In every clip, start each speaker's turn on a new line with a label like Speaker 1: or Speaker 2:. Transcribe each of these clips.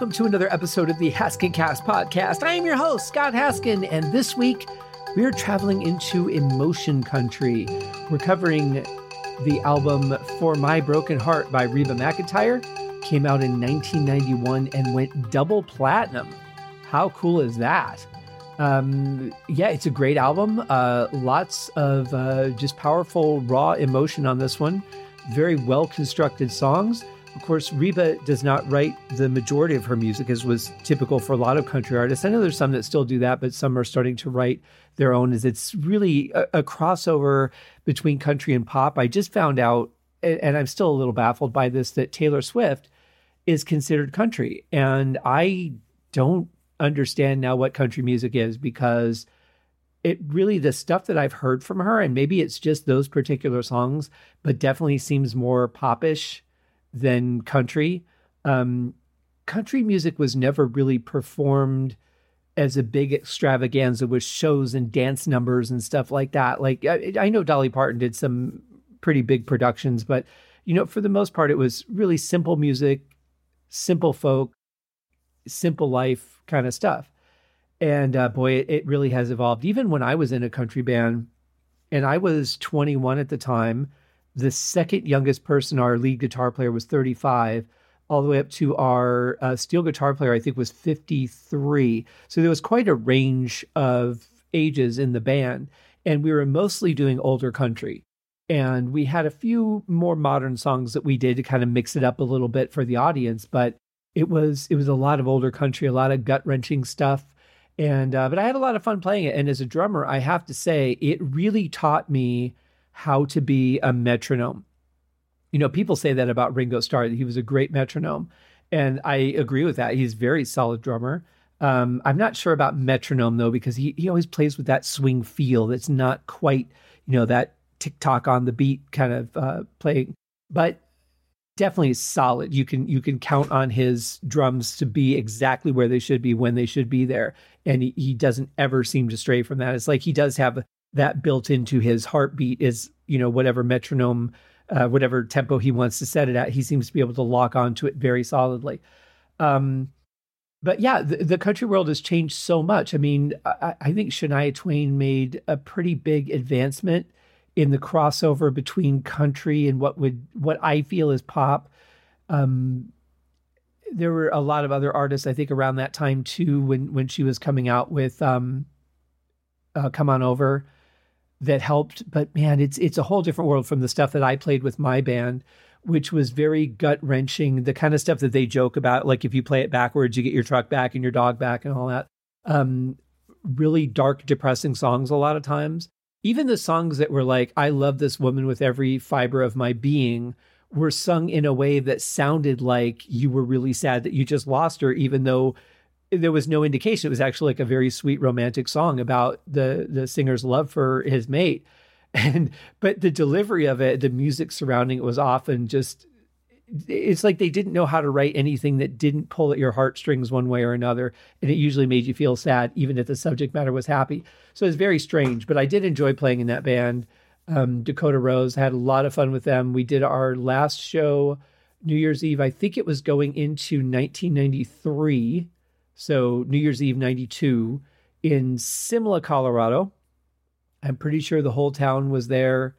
Speaker 1: Welcome to another episode of the Haskin Cast podcast. I am your host, Scott Haskin, and this week we are traveling into emotion country. We're covering the album For My Broken Heart by Reba McEntire. Came out in 1991 and went double platinum. How cool is that? Um, yeah, it's a great album. Uh, lots of uh, just powerful, raw emotion on this one. Very well constructed songs. Of course, Reba does not write the majority of her music, as was typical for a lot of country artists. I know there's some that still do that, but some are starting to write their own. As it's really a, a crossover between country and pop. I just found out, and I'm still a little baffled by this, that Taylor Swift is considered country, and I don't understand now what country music is because it really the stuff that I've heard from her, and maybe it's just those particular songs, but definitely seems more popish than country. Um, country music was never really performed as a big extravaganza with shows and dance numbers and stuff like that. Like I, I, know Dolly Parton did some pretty big productions, but you know, for the most part, it was really simple music, simple folk, simple life kind of stuff. And uh, boy, it, it really has evolved. Even when I was in a country band, and I was 21 at the time, the second youngest person, our lead guitar player, was 35, all the way up to our uh, steel guitar player, I think, was 53. So there was quite a range of ages in the band. And we were mostly doing older country. And we had a few more modern songs that we did to kind of mix it up a little bit for the audience. But it was it was a lot of older country, a lot of gut wrenching stuff. And uh, but I had a lot of fun playing it. And as a drummer, I have to say, it really taught me how to be a metronome. You know, people say that about Ringo Starr, that he was a great metronome. And I agree with that. He's a very solid drummer. Um, I'm not sure about metronome though, because he, he always plays with that swing feel that's not quite, you know, that tick tock on the beat kind of uh, playing, but definitely solid. You can you can count on his drums to be exactly where they should be when they should be there, and he, he doesn't ever seem to stray from that. It's like he does have that built into his heartbeat is you know whatever metronome uh, whatever tempo he wants to set it at he seems to be able to lock onto it very solidly. Um, but yeah the, the, country world has changed so much. I mean I, I, think shania twain made a pretty big advancement in the crossover between country and what would what i feel is pop. Um, there were a lot of other artists i think around that time too when when she was coming out with um, uh, come on over that helped. But man, it's it's a whole different world from the stuff that I played with my band, which was very gut wrenching. The kind of stuff that they joke about, like if you play it backwards, you get your truck back and your dog back and all that. Um, really dark, depressing songs a lot of times. Even the songs that were like, I love this woman with every fiber of my being were sung in a way that sounded like you were really sad that you just lost her, even though there was no indication. It was actually like a very sweet romantic song about the the singer's love for his mate. And but the delivery of it, the music surrounding it was often just it's like they didn't know how to write anything that didn't pull at your heartstrings one way or another. And it usually made you feel sad, even if the subject matter was happy. So it's very strange, but I did enjoy playing in that band. Um, Dakota Rose had a lot of fun with them. We did our last show New Year's Eve. I think it was going into 1993 so New Year's Eve 92 in Simla, Colorado. I'm pretty sure the whole town was there.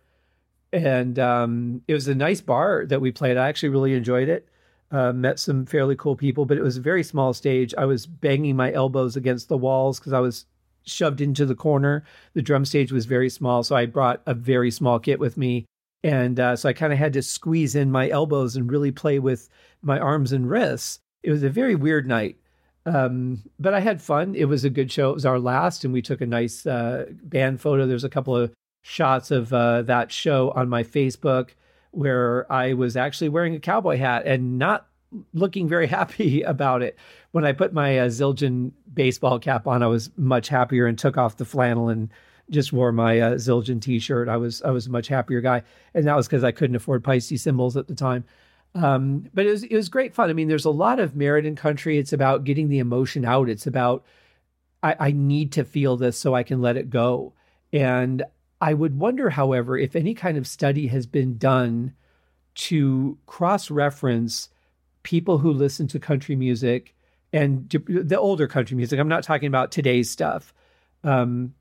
Speaker 1: And um, it was a nice bar that we played. I actually really enjoyed it. Uh, met some fairly cool people, but it was a very small stage. I was banging my elbows against the walls because I was shoved into the corner. The drum stage was very small, so I brought a very small kit with me. And uh, so I kind of had to squeeze in my elbows and really play with my arms and wrists. It was a very weird night. Um, but I had fun. It was a good show. It was our last, and we took a nice uh, band photo. There's a couple of shots of uh, that show on my Facebook where I was actually wearing a cowboy hat and not looking very happy about it. When I put my uh, Zildjian baseball cap on, I was much happier and took off the flannel and just wore my uh, Zildjian t-shirt. I was I was a much happier guy, and that was because I couldn't afford Paiste cymbals at the time. Um, but it was it was great fun. I mean, there's a lot of merit in country. It's about getting the emotion out. It's about I, I need to feel this so I can let it go. And I would wonder, however, if any kind of study has been done to cross reference people who listen to country music and the older country music. I'm not talking about today's stuff. Um,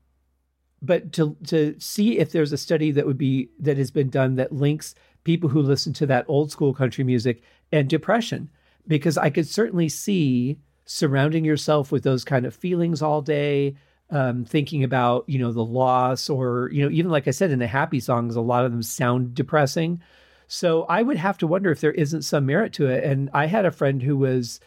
Speaker 1: but to to see if there's a study that would be that has been done that links people who listen to that old school country music and depression because I could certainly see surrounding yourself with those kind of feelings all day um, thinking about you know the loss or you know even like I said in the happy songs a lot of them sound depressing. So I would have to wonder if there isn't some merit to it. And I had a friend who was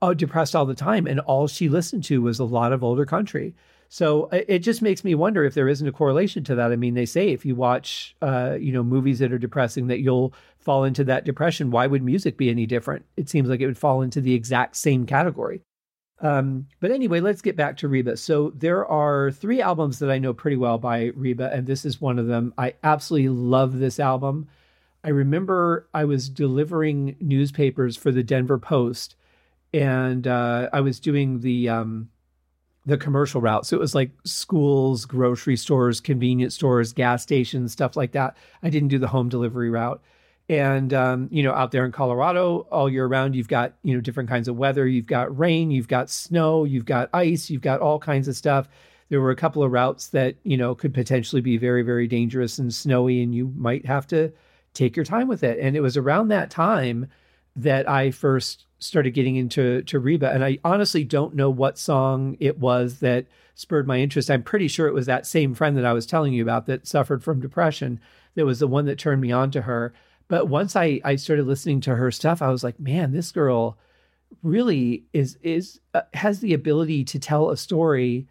Speaker 1: uh, depressed all the time and all she listened to was a lot of older country so it just makes me wonder if there isn't a correlation to that. I mean, they say if you watch, uh, you know, movies that are depressing, that you'll fall into that depression. Why would music be any different? It seems like it would fall into the exact same category. Um, but anyway, let's get back to Reba. So there are three albums that I know pretty well by Reba, and this is one of them. I absolutely love this album. I remember I was delivering newspapers for the Denver Post, and uh, I was doing the um, the commercial route. So it was like schools, grocery stores, convenience stores, gas stations, stuff like that. I didn't do the home delivery route. And um, you know, out there in Colorado, all year round, you've got you know different kinds of weather. You've got rain, you've got snow, you've got ice, you've got all kinds of stuff. There were a couple of routes that you know could potentially be very, very dangerous and snowy, and you might have to take your time with it. And it was around that time that I first started getting into to Reba, and I honestly don't know what song it was that spurred my interest. I'm pretty sure it was that same friend that I was telling you about that suffered from depression. That was the one that turned me on to her. But once I I started listening to her stuff, I was like, man, this girl really is is uh, has the ability to tell a story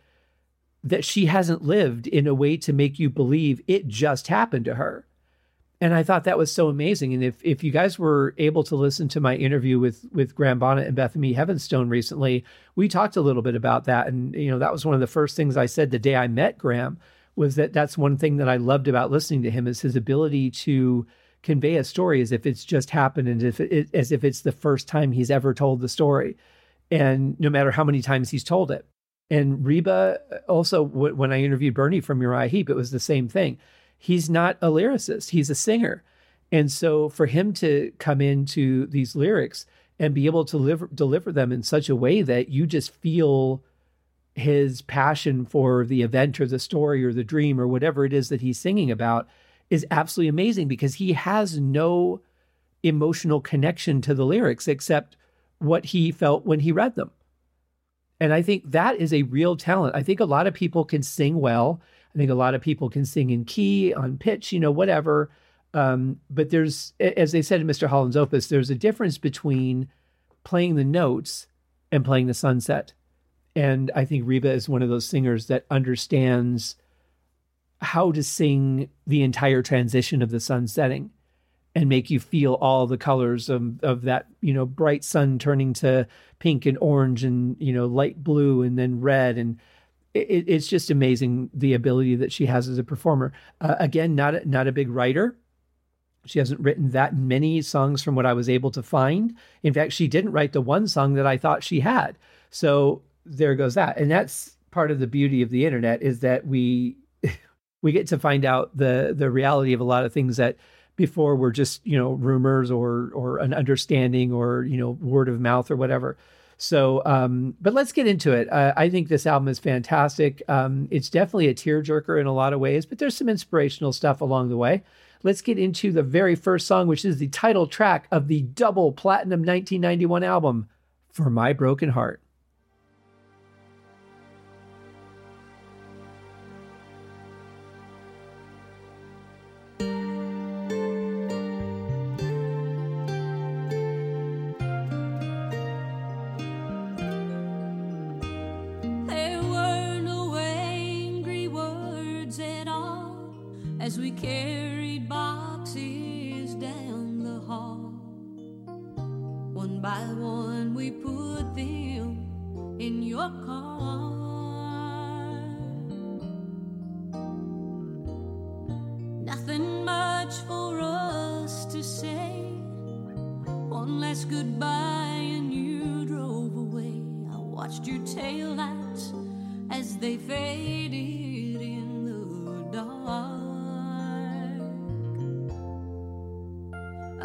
Speaker 1: that she hasn't lived in a way to make you believe it just happened to her and I thought that was so amazing. And if if you guys were able to listen to my interview with with Graham Bonnet and Beth-Ami Heavenstone recently, we talked a little bit about that. And you know, that was one of the first things I said the day I met Graham was that that's one thing that I loved about listening to him is his ability to convey a story as if it's just happened and if it, as if it's the first time he's ever told the story, and no matter how many times he's told it. And Reba uh, also, when I interviewed Bernie from Uriah Heep, it was the same thing he's not a lyricist, he's a singer. And so for him to come into these lyrics and be able to deliver, deliver them in such a way that you just feel his passion for the event or the story or the dream or whatever it is that he's singing about is absolutely amazing because he has no emotional connection to the lyrics except what he felt when he read them. And I think that is a real talent. I think a lot of people can sing well I think a lot of people can sing in key, on pitch, you know, whatever. Um, but there's, as they said in Mr. Holland's Opus, there's a difference between playing the notes and playing the sunset. And I think Reba is one of those singers that understands how to sing the entire transition of the sun setting and make you feel all the colors of, of that, you know, bright sun turning to pink and orange and, you know, light blue and then red. And it, it's just amazing the ability that she has as a performer. Uh, again, not a, not a big writer. She hasn't written that many songs from what I was able to find. In fact, she didn't write the one song that I thought she had. So there goes that. And that's part of the beauty of the internet is that we we get to find out the the reality of a lot of things that before were just, you know, rumors or or an understanding or, you know, word of mouth or whatever. So, um, but let's get into it. Uh, I think this album is fantastic. Um, it's definitely a tearjerker in a lot of ways, but there's some inspirational stuff along the way. Let's get into the very first song, which is the title track of the double platinum 1991 album, For My Broken Heart.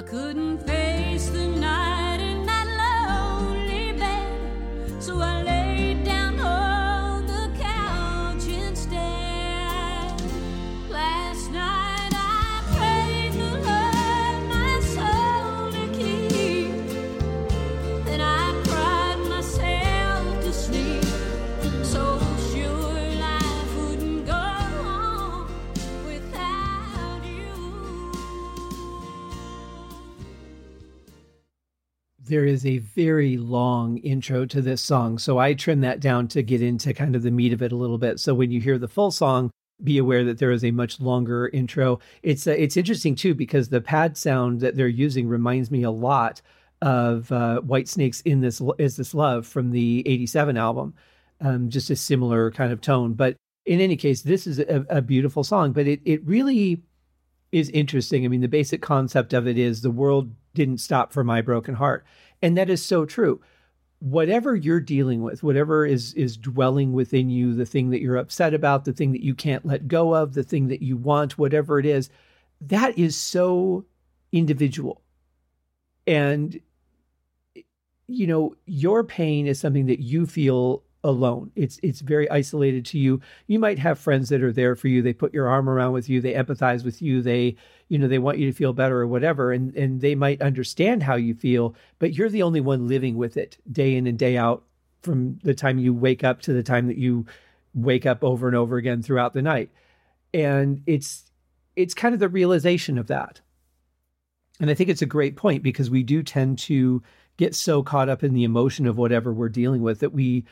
Speaker 2: Couldn't face the night.
Speaker 1: Is a very long intro to this song. So I trimmed that down to get into kind of the meat of it a little bit. So when you hear the full song, be aware that there is a much longer intro. It's uh, it's interesting too because the pad sound that they're using reminds me a lot of uh, Whitesnake's "In This Is This Love" from the '87 album. Um, just a similar kind of tone, but in any case, this is a, a beautiful song. But it it really is interesting. I mean, the basic concept of it is the world didn't stop for my broken heart. And that is so true. Whatever you're dealing with, whatever is is dwelling within you, the thing that you're upset about, the thing that you can't let go of, the thing that you want, whatever it is, that is so individual. And you know, your pain is something that you feel alone. It's it's very isolated to you. You might have friends that are there for you. They put your arm around with you. They empathize with you. They you know they want you to feel better or whatever. And and they might understand how you feel, but you're the only one living with it day in and day out from the time you wake up to the time that you wake up over and over again throughout the night. And it's it's kind of the realization of that. And I think it's a great point because we do tend to get so caught up in the emotion of whatever we're dealing with that we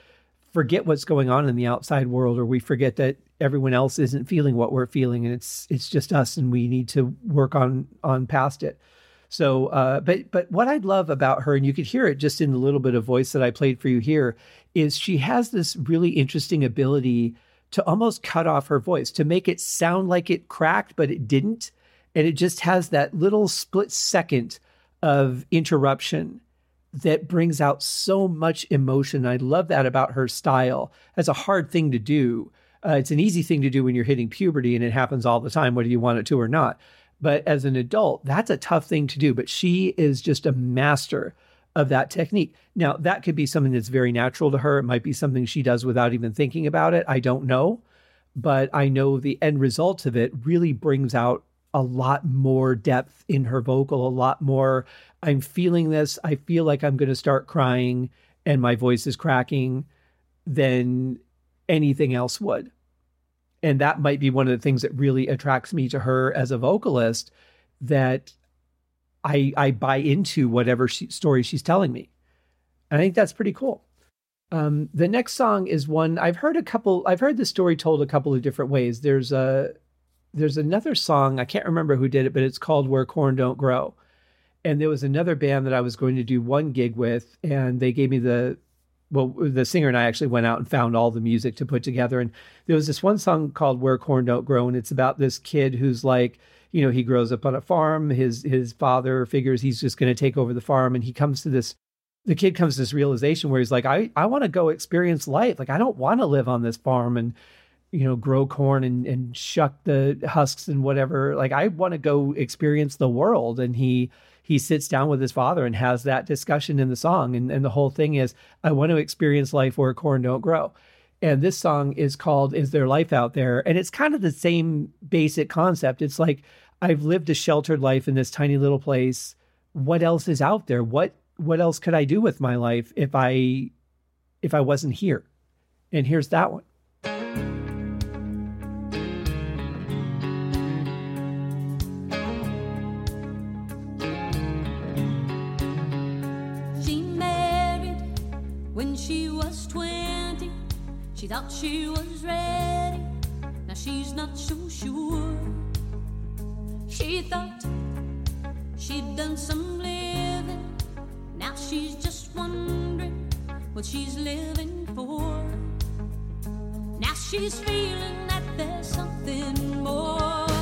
Speaker 1: forget what's going on in the outside world or we forget that everyone else isn't feeling what we're feeling and it's it's just us and we need to work on on past it. So uh, but but what i love about her and you could hear it just in the little bit of voice that i played for you here is she has this really interesting ability to almost cut off her voice to make it sound like it cracked but it didn't. And it just has that little split second of interruption that brings out so much emotion. I love that about her style. That's a hard thing to do. Uh, it's an easy thing to do when you're hitting puberty and it happens all the time, whether you want it to or not. But as an adult, that's a tough thing to do. But she is just a master of that technique. Now, that could be something that's very natural to her. It might be something she does without even thinking about it. I don't know. But I know the end result of it really brings out a lot more depth in her vocal, a lot more. I'm feeling this. I feel like I'm going to start crying and my voice is cracking than anything else would. And that might be one of the things that really attracts me to her as a vocalist that I, I buy into whatever she, story she's telling me. And I think that's pretty cool. Um, the next song is one I've heard a couple. I've heard the story told a couple of different ways. There's a there's another song I can't remember who did it, but it's called "Where Corn Don't Grow." And there was another band that I was going to do one gig with, and they gave me the well, the singer and I actually went out and found all the music to put together. And there was this one song called "Where Corn Don't Grow," and it's about this kid who's like, you know, he grows up on a farm. His his father figures he's just going to take over the farm, and he comes to this. The kid comes to this realization where he's like, I I want to go experience life. Like I don't want to live on this farm and you know, grow corn and, and shuck the husks and whatever. Like I want to go experience the world. And he he sits down with his father and has that discussion in the song. And, and the whole thing is, I want to experience life where corn don't grow. And this song is called Is There Life Out There? And it's kind of the same basic concept. It's like, I've lived a sheltered life in this tiny little place. What else is out there? What what else could I do with my life if I if I wasn't here? And here's that one.
Speaker 2: Thought she was ready, now she's not so sure. She thought she'd done some living, now she's just wondering what she's living for. Now she's feeling that there's something more.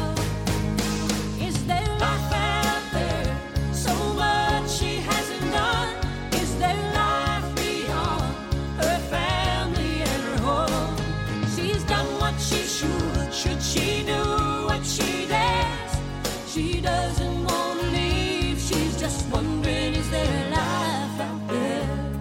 Speaker 2: Doesn't want to leave. She's just wondering, is there life out there?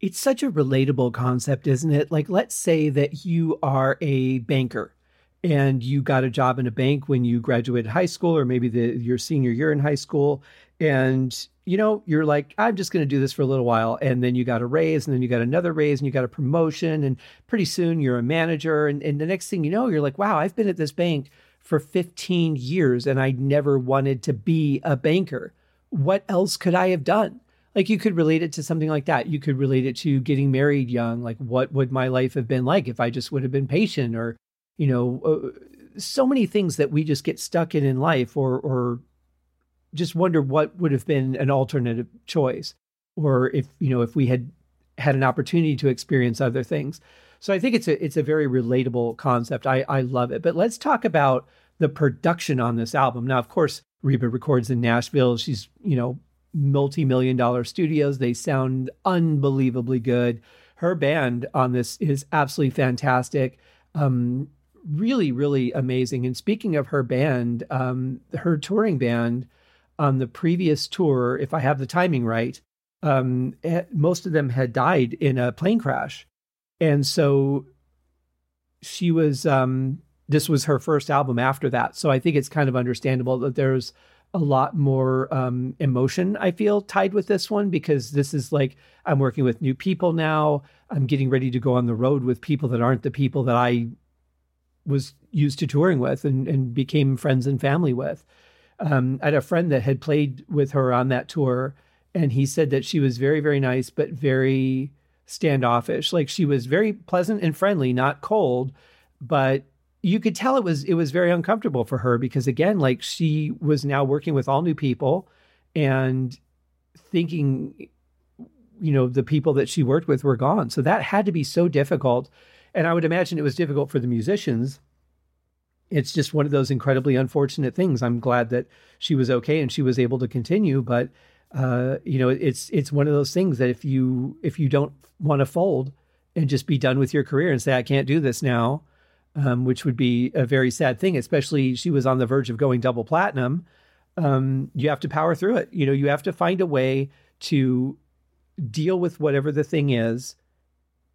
Speaker 1: It's such a relatable concept, isn't it? Like, let's say that you are a banker and you got a job in a bank when you graduated high school or maybe the your senior year in high school and you know you're like i'm just going to do this for a little while and then you got a raise and then you got another raise and you got a promotion and pretty soon you're a manager and, and the next thing you know you're like wow i've been at this bank for 15 years and i never wanted to be a banker. What else could i have done? Like you could relate it to something like that. You could relate it to getting married young. Like what would my life have been like if i just would have been patient or you know uh, so many things that we just get stuck in in life or or just wonder what would have been an alternative choice or if you know if we had had an opportunity to experience other things. So i think it's a it's a very relatable concept. I i love it. But let's talk about the production on this album. Now of course reba records in nashville. She's you know multi-million dollar studios. They sound unbelievably good. Her band on this is absolutely fantastic. Um really really amazing. And speaking of her band um her touring band on the previous tour, if I have the timing right, um, eh, most of them had died in a plane crash. And so she was, um, this was her first album after that. So I think it's kind of understandable that there's a lot more um, emotion, I feel, tied with this one because this is like I'm working with new people now. I'm getting ready to go on the road with people that aren't the people that I was used to touring with and, and became friends and family with um, I had a friend that had played with her on that tour, and he said that she was very, very nice, but very standoffish. Like she was very pleasant and friendly, not cold, but you could tell it was it was very uncomfortable for her because again, like she was now working with all new people and thinking you know the people that she worked with were gone so that had to be so difficult and i would imagine it was difficult for the musicians it's just one of those incredibly unfortunate things. I'm glad that she was okay and she was able to continue, but uh, you know, it's it's one of those things that if you if you don't want to fold and just be done with your career and say I can't do this now, um, which would be a very sad thing. Especially she was on the verge of going double platinum. Um, you have to power through it. You know, you have to find a way to deal with whatever the thing is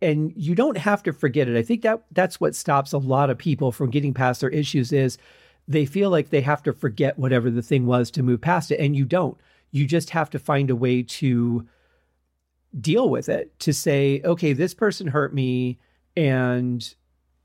Speaker 1: and you don't have to forget it. I think that that's what stops a lot of people from getting past their issues is they feel like they have to forget whatever the thing was to move past it and you don't. You just have to find a way to deal with it to say, okay, this person hurt me and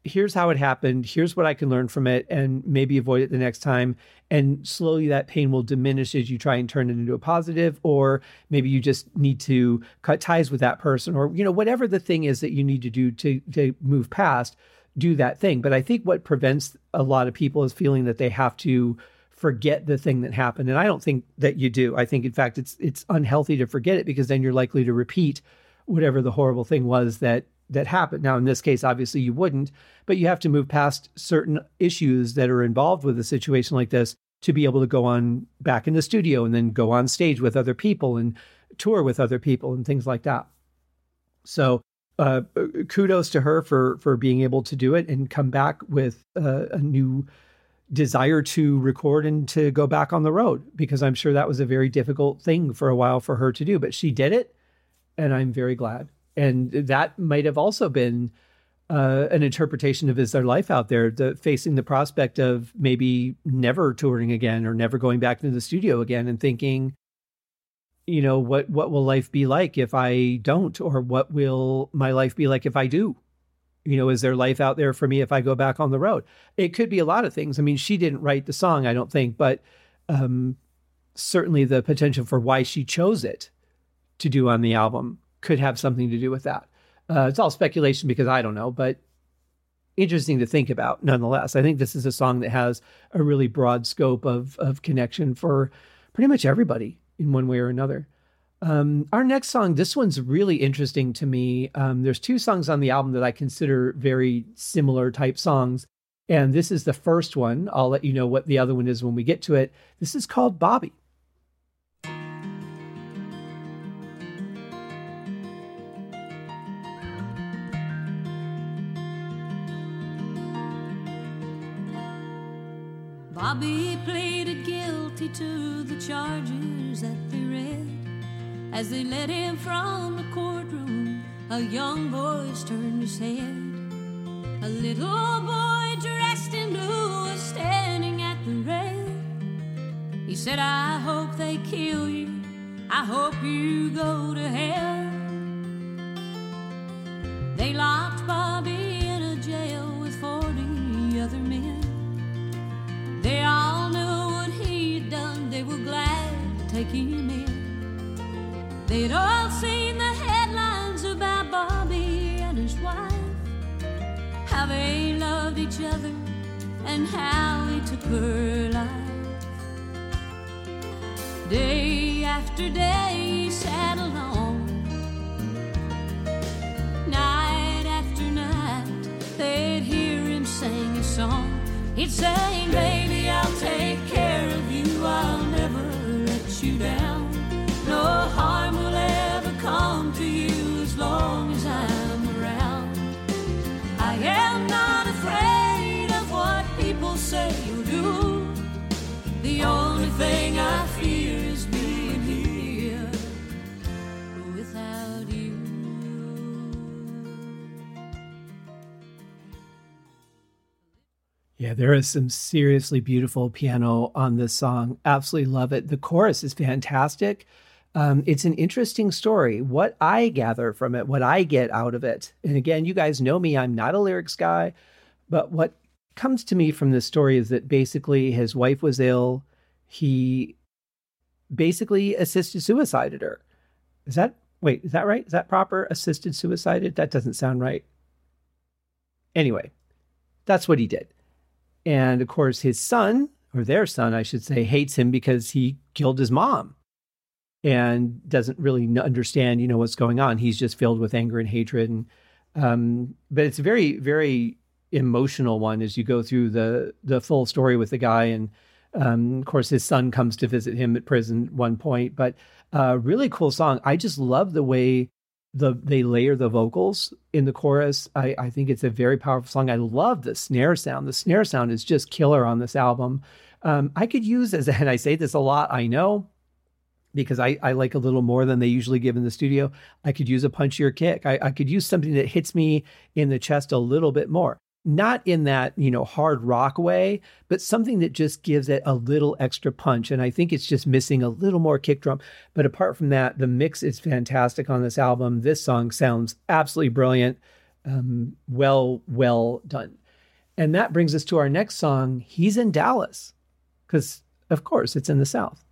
Speaker 1: here's how it happened. Here's what I can learn from it and maybe avoid it the next time. And slowly that pain will diminish as you try and turn it into a positive, or maybe you just need to cut ties with that person, or, you know, whatever the thing is that you need to do to, to move past, do that thing. But I think what prevents a lot of people is feeling that they have to forget the thing that happened. And I don't think that you do. I think in fact it's it's unhealthy to forget it because then you're likely to repeat whatever the horrible thing was that that happen. Now, in this case, obviously you wouldn't, but you have to move past certain issues that are involved with a situation like this to be able to go on back in the studio and then go on stage with other people and tour with other people and things like that. So, uh, kudos to her for for being able to do it and come back with a new desire to record and to go back on the road because I'm sure that was a very difficult thing for a while for her to do, but she did it, and I'm very glad and that might have also been uh, an interpretation of is there life out there, the, facing the prospect of maybe never touring again or never going back into the studio again, and thinking, you know, what what will life be like if I don't, or what will my life be like if I do? You know, is there life out there for me if I go back on the road? It could be a lot of things. I mean, she didn't write the song, I don't think, but um, certainly the potential for why she chose it to do on the album could have something to do with that. Uh, it's all speculation because I don't know, but interesting to think about nonetheless. I think this is a song that has a really broad scope of of connection for pretty much everybody in one way or another. Um, our next song, this one's really interesting to me. Um, there's two songs on the album that I consider very similar type songs. And this is the first one. I'll let you know what the other one is when we get to it. This is called Bobby.
Speaker 2: Bobby pleaded guilty to the charges that they read as they led him from the courtroom. A young voice turned his head. A little boy dressed in blue was standing at the rail. He said, I hope they kill you. I hope you go to hell. In. They'd all seen the headlines about Bobby and his wife, how they loved each other and how he took her life. Day after day, he sat alone. Night after night, they'd hear him sing a song. He'd say, Baby, I'll take
Speaker 1: Yeah, there is some seriously beautiful piano on this song. Absolutely love it. The chorus is fantastic. Um, it's an interesting story. What I gather from it, what I get out of it, and again, you guys know me, I'm not a lyrics guy, but what comes to me from this story is that basically his wife was ill. He basically assisted suicided her. Is that, wait, is that right? Is that proper? Assisted suicided? That doesn't sound right. Anyway, that's what he did. And of course, his son, or their son, I should say, hates him because he killed his mom and doesn't really understand, you know, what's going on. He's just filled with anger and hatred. And um, but it's a very, very emotional one as you go through the the full story with the guy. And um, of course, his son comes to visit him at prison at one point. But uh, really cool song. I just love the way the they layer the vocals in the chorus. I, I think it's a very powerful song. I love the snare sound. The snare sound is just killer on this album. Um, I could use as and I say this a lot. I know because I, I like a little more than they usually give in the studio. I could use a punchier kick. I, I could use something that hits me in the chest a little bit more. Not in that, you know, hard rock way, but something that just gives it a little extra punch. And I think it's just missing a little more kick drum. But apart from that, the mix is fantastic on this album. This song sounds absolutely brilliant. Um, well, well done. And that brings us to our next song, He's in Dallas, because of course it's in the South.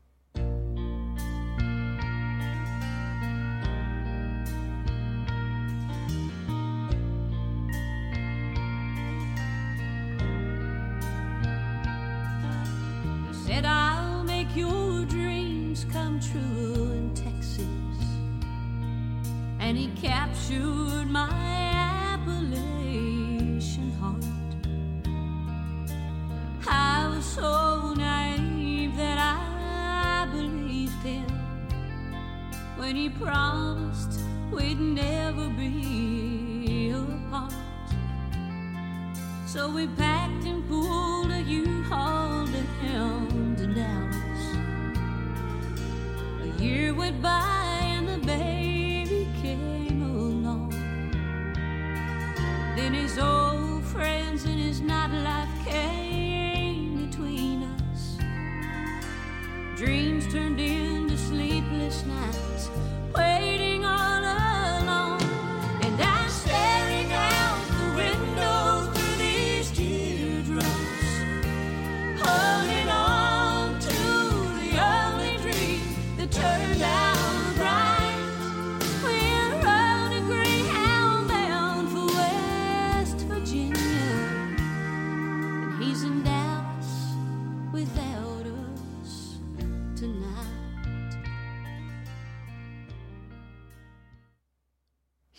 Speaker 2: Captured my Appalachian heart. I was so naive that I believed him when he promised we'd never be apart. So we packed and pulled a U-Haul down to Dallas. A year went by and the baby Then his old friends and his nightlife came between us. Dreams turned into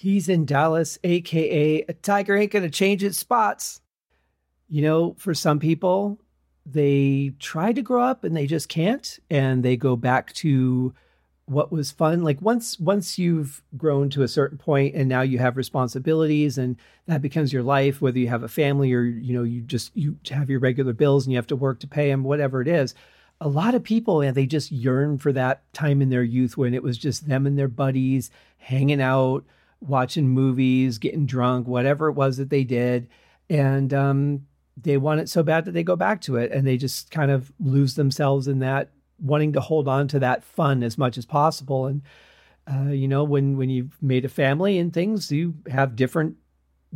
Speaker 1: He's in Dallas, aka a tiger ain't gonna change its spots. You know, for some people, they try to grow up and they just can't, and they go back to what was fun. Like once once you've grown to a certain point and now you have responsibilities and that becomes your life, whether you have a family or you know, you just you have your regular bills and you have to work to pay them, whatever it is. A lot of people and they just yearn for that time in their youth when it was just them and their buddies hanging out, watching movies, getting drunk, whatever it was that they did. And um, they want it so bad that they go back to it and they just kind of lose themselves in that wanting to hold on to that fun as much as possible. And uh, you know, when when you've made a family and things, you have different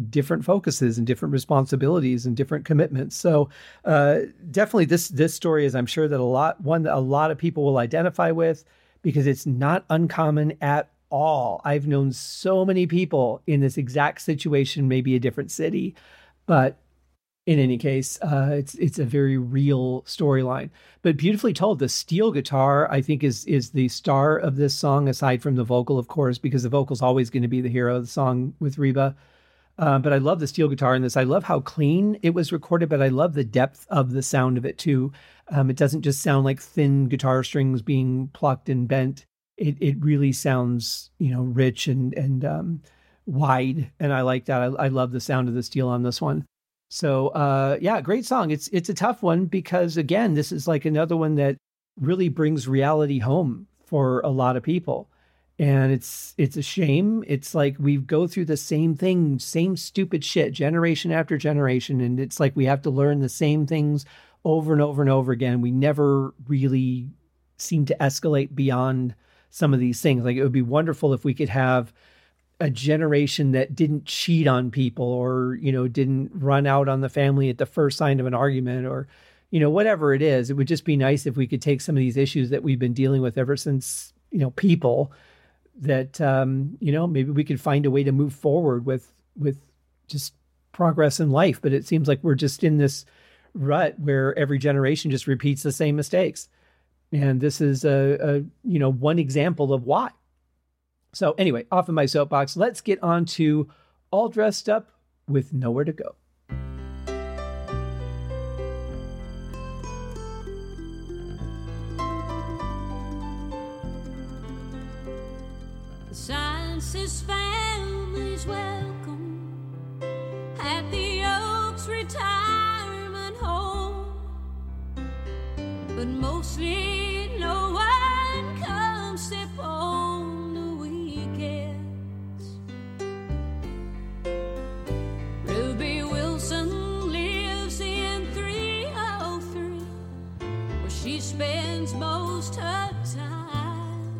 Speaker 1: different focuses and different responsibilities and different commitments. So uh, definitely this this story is I'm sure that a lot one that a lot of people will identify with because it's not uncommon at all. I've known so many people in this exact situation, maybe a different city, but in any case, uh, it's it's a very real storyline, but beautifully told. The steel guitar, I think, is is the star of this song, aside from the vocal, of course, because the vocal's always going to be the hero of the song with Reba. Uh, but I love the steel guitar in this. I love how clean it was recorded, but I love the depth of the sound of it too. Um, it doesn't just sound like thin guitar strings being plucked and bent. It it really sounds you know rich and and um, wide, and I like that. I, I love the sound of the steel on this one. So uh, yeah, great song. It's it's a tough one because again, this is like another one that really brings reality home for a lot of people. And it's it's a shame. It's like we go through the same thing, same stupid shit generation after generation and it's like we have to learn the same things over and over and over again. We never really seem to escalate beyond some of these things. Like it would be wonderful if we could have a generation that didn't cheat on people or you know didn't run out on the family at the first sign of an argument or you know whatever it is. It would just be nice if we could take some of these issues that we've been dealing with ever since you know people that um you know maybe we could find a way to move forward with with just progress in life. But it seems like we're just in this rut where every generation just repeats the same mistakes and this is a, a you know one example of why so, anyway, off of my soapbox, let's get on to All Dressed Up with Nowhere to Go.
Speaker 2: But mostly no one comes step on. The weekends. Ruby Wilson lives in 303, where she spends most her time.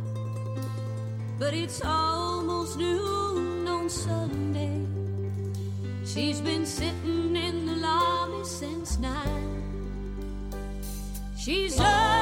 Speaker 2: But it's almost noon on Sunday. She's been sitting in the lobby since nine. She's all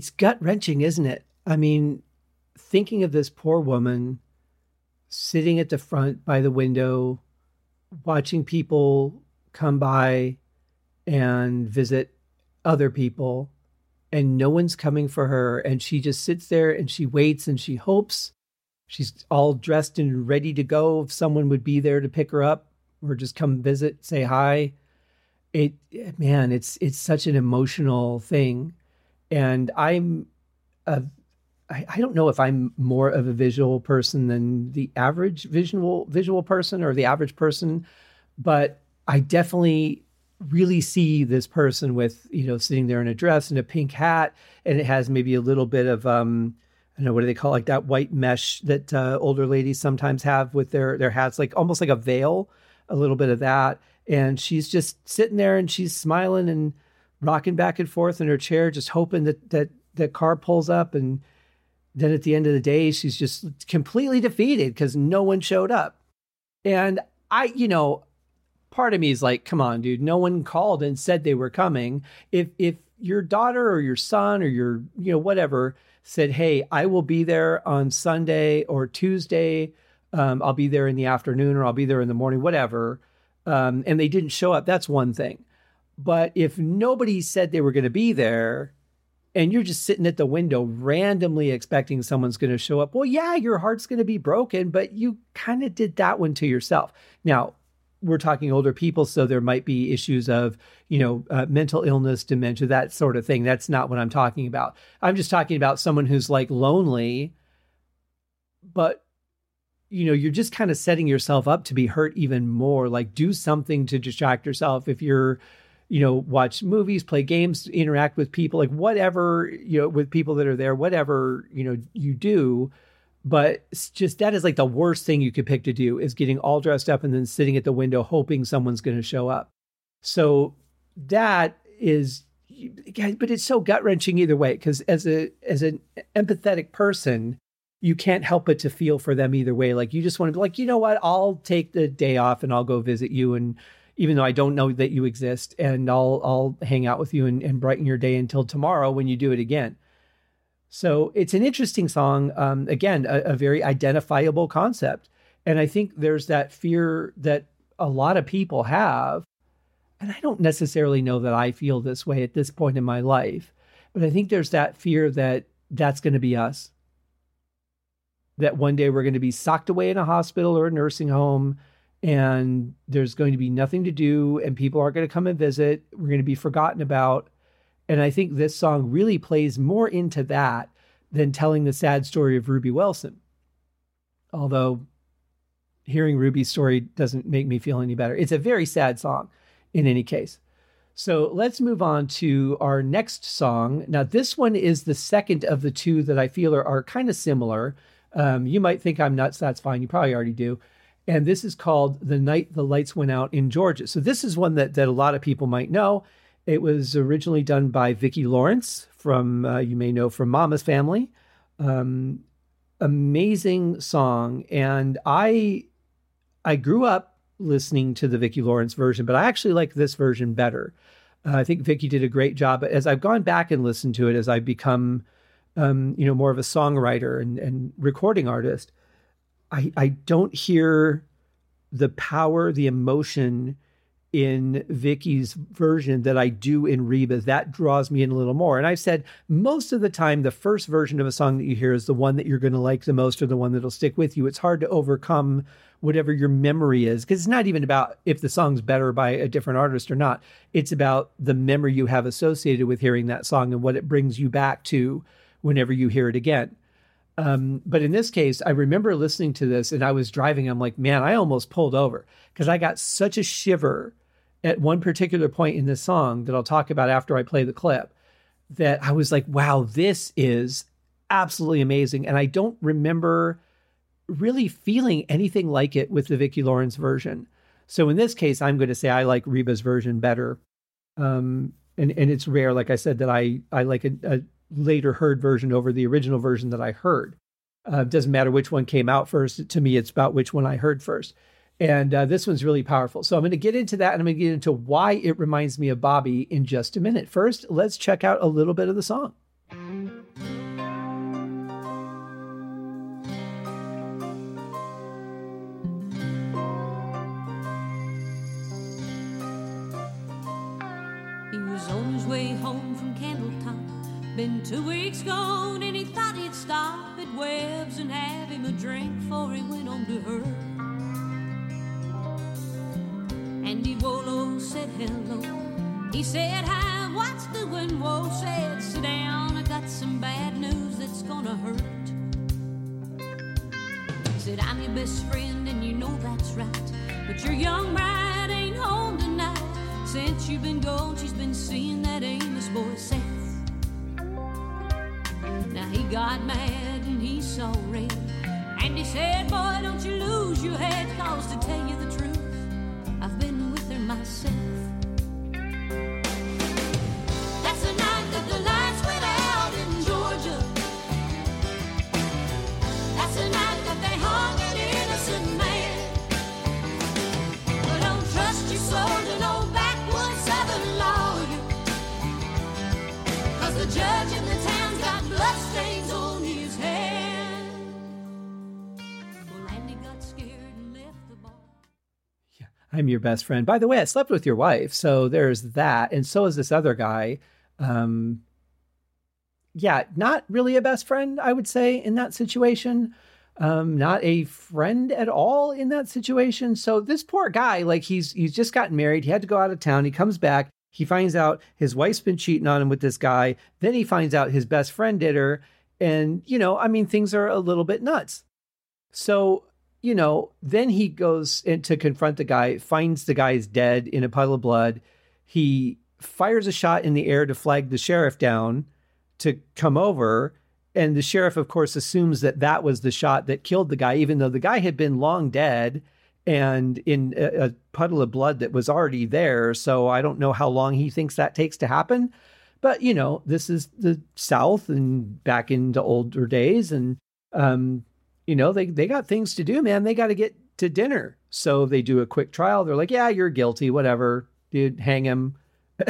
Speaker 1: It's gut wrenching, isn't it? I mean, thinking of this poor woman sitting at the front by the window, watching people come by and visit other people, and no one's coming for her. And she just sits there and she waits and she hopes she's all dressed and ready to go if someone would be there to pick her up or just come visit, say hi. It, man, it's it's such an emotional thing and I'm a I, I don't know if I'm more of a visual person than the average visual visual person or the average person, but I definitely really see this person with you know sitting there in a dress and a pink hat, and it has maybe a little bit of um I don't know what do they call it, like that white mesh that uh, older ladies sometimes have with their their hats, like almost like a veil, a little bit of that, and she's just sitting there and she's smiling and rocking back and forth in her chair, just hoping that that the car pulls up. And then at the end of the day, she's just completely defeated because no one showed up. And I, you know, part of me is like, come on, dude, no one called and said they were coming. If if your daughter or your son or your, you know, whatever said, hey, I will be there on Sunday or Tuesday. Um, I'll be there in the afternoon or I'll be there in the morning, whatever. Um, and they didn't show up. That's one thing. But if nobody said they were going to be there, and you're just sitting at the window randomly expecting someone's going to show up. Well, yeah, your heart's going to be broken, but you kind of did that one to yourself. Now, we're talking older people, so there might be issues of, you know, uh, mental illness, dementia, that sort of thing. That's not what I'm talking about. I'm just talking about someone who's like lonely, but you know, you're just kind of setting yourself up to be hurt even more. Like, do something to distract yourself. If you're, you know, watch movies, play games, interact with people, like whatever, you know, with people that are there, whatever, you know, you do. But just that is like the worst thing you could pick to do is getting all dressed up and then sitting at the window hoping someone's going to show up. So that is but it's so gut wrenching either way because as a as an empathetic person you can't help but to feel for them either way. Like you just want to be like you know what? I'll take the day off and i'll go visit you and even though i don't know that you exist and i'll i'll hang out with you and, and brighten your day until tomorrow when you do it again so it's an interesting song. Um, again, a, a, very identifiable concept. And I think there's that fear that a lot of people have. And I don't necessarily know that I feel this way at this point in my life, but I think there's that fear that that's going to be us. That one day we're going to be socked away in a hospital or a nursing home and there's going to be nothing to do and people aren't going to come and visit. We're going to be forgotten about and I think this song really plays more into that than telling the sad story of Ruby Wilson. Although hearing Ruby's story doesn't make me feel any better. It's a very sad song in any case. So let's move on to our next song. Now, this one is the second of the two that I feel are, are kind of similar. Um, you might think I'm nuts. That's fine. You probably already do. And this is called The Night the Lights Went Out in Georgia. So this is one that, that a lot of people might know. It was originally done by Vicki Lawrence from, uh, you may know, from Mama's Family. Um, amazing song. And I, I grew up listening to the Vicki Lawrence version, but I actually like this version better. Uh, I think Vicki did a great job. As I've gone back and listened to it, as I've become, um, you know, more of a songwriter and, and recording artist, I, I don't hear the power, the emotion in Vicki's version that I do in Reba. That draws me in a little more. And I've said most of the time, the first version of a song that you hear is the one that you're going to like the most or the one that'll stick with you. It's hard to overcome whatever your memory is because it's not even about if the song's better by a different artist or not. It's about the memory you have associated with hearing that song and what it brings you back to whenever you hear it again. Um, but in this case, I remember listening to this and I was driving. I'm like, man, I almost pulled over because I got such a shiver at one particular point in this song that I'll talk about after I play the clip that I was like, wow, this is absolutely amazing. And I don't remember really feeling anything like it with the Vicki Lawrence version. So in this case, I'm going to say I like Reba's version better. Um, and, and it's rare, like I said, that I, I like a, a later heard version over the original version that I heard. Uh, doesn't matter which one came out first. To me, it's about which one I heard first. And uh, this one's really powerful. So I'm going to get into that and I'm going to get into why it reminds me of Bobby in just a minute. First, let's check out a little bit of the song.
Speaker 2: Been two weeks gone and he thought he'd stop at Webb's and have him a drink before he went on to her. Andy Wolo oh, said hello. He said, Hi, what's doing? Whoa said, Sit down, I got some bad news that's gonna hurt. He said, I'm your best friend, and you know that's right. But your young bride ain't home tonight. Since you've been gone, she's been seeing that Amos boy, Seth. Got mad and he saw red. And he said, Boy, don't you lose your head, cause to tell you the truth I've been with her myself.
Speaker 1: I'm your best friend. By the way, I slept with your wife. So there's that. And so is this other guy. Um, yeah, not really a best friend, I would say, in that situation. Um, not a friend at all in that situation. So this poor guy, like he's he's just gotten married. He had to go out of town. He comes back. He finds out his wife's been cheating on him with this guy. Then he finds out his best friend did her. And, you know, I mean, things are a little bit nuts. So, you know, then he goes in to confront the guy, finds the guy's dead in a puddle of blood. He fires a shot in the air to flag the sheriff down to come over. And the sheriff, of course, assumes that that was the shot that killed the guy, even though the guy had been long dead and in a, a puddle of blood that was already there. So I don't know how long he thinks that takes to happen. But, you know, this is the South and back into older days. And, um, you know, they, they got things to do, man. They got to get to dinner. So they do a quick trial. They're like, yeah, you're guilty, whatever, dude, hang him.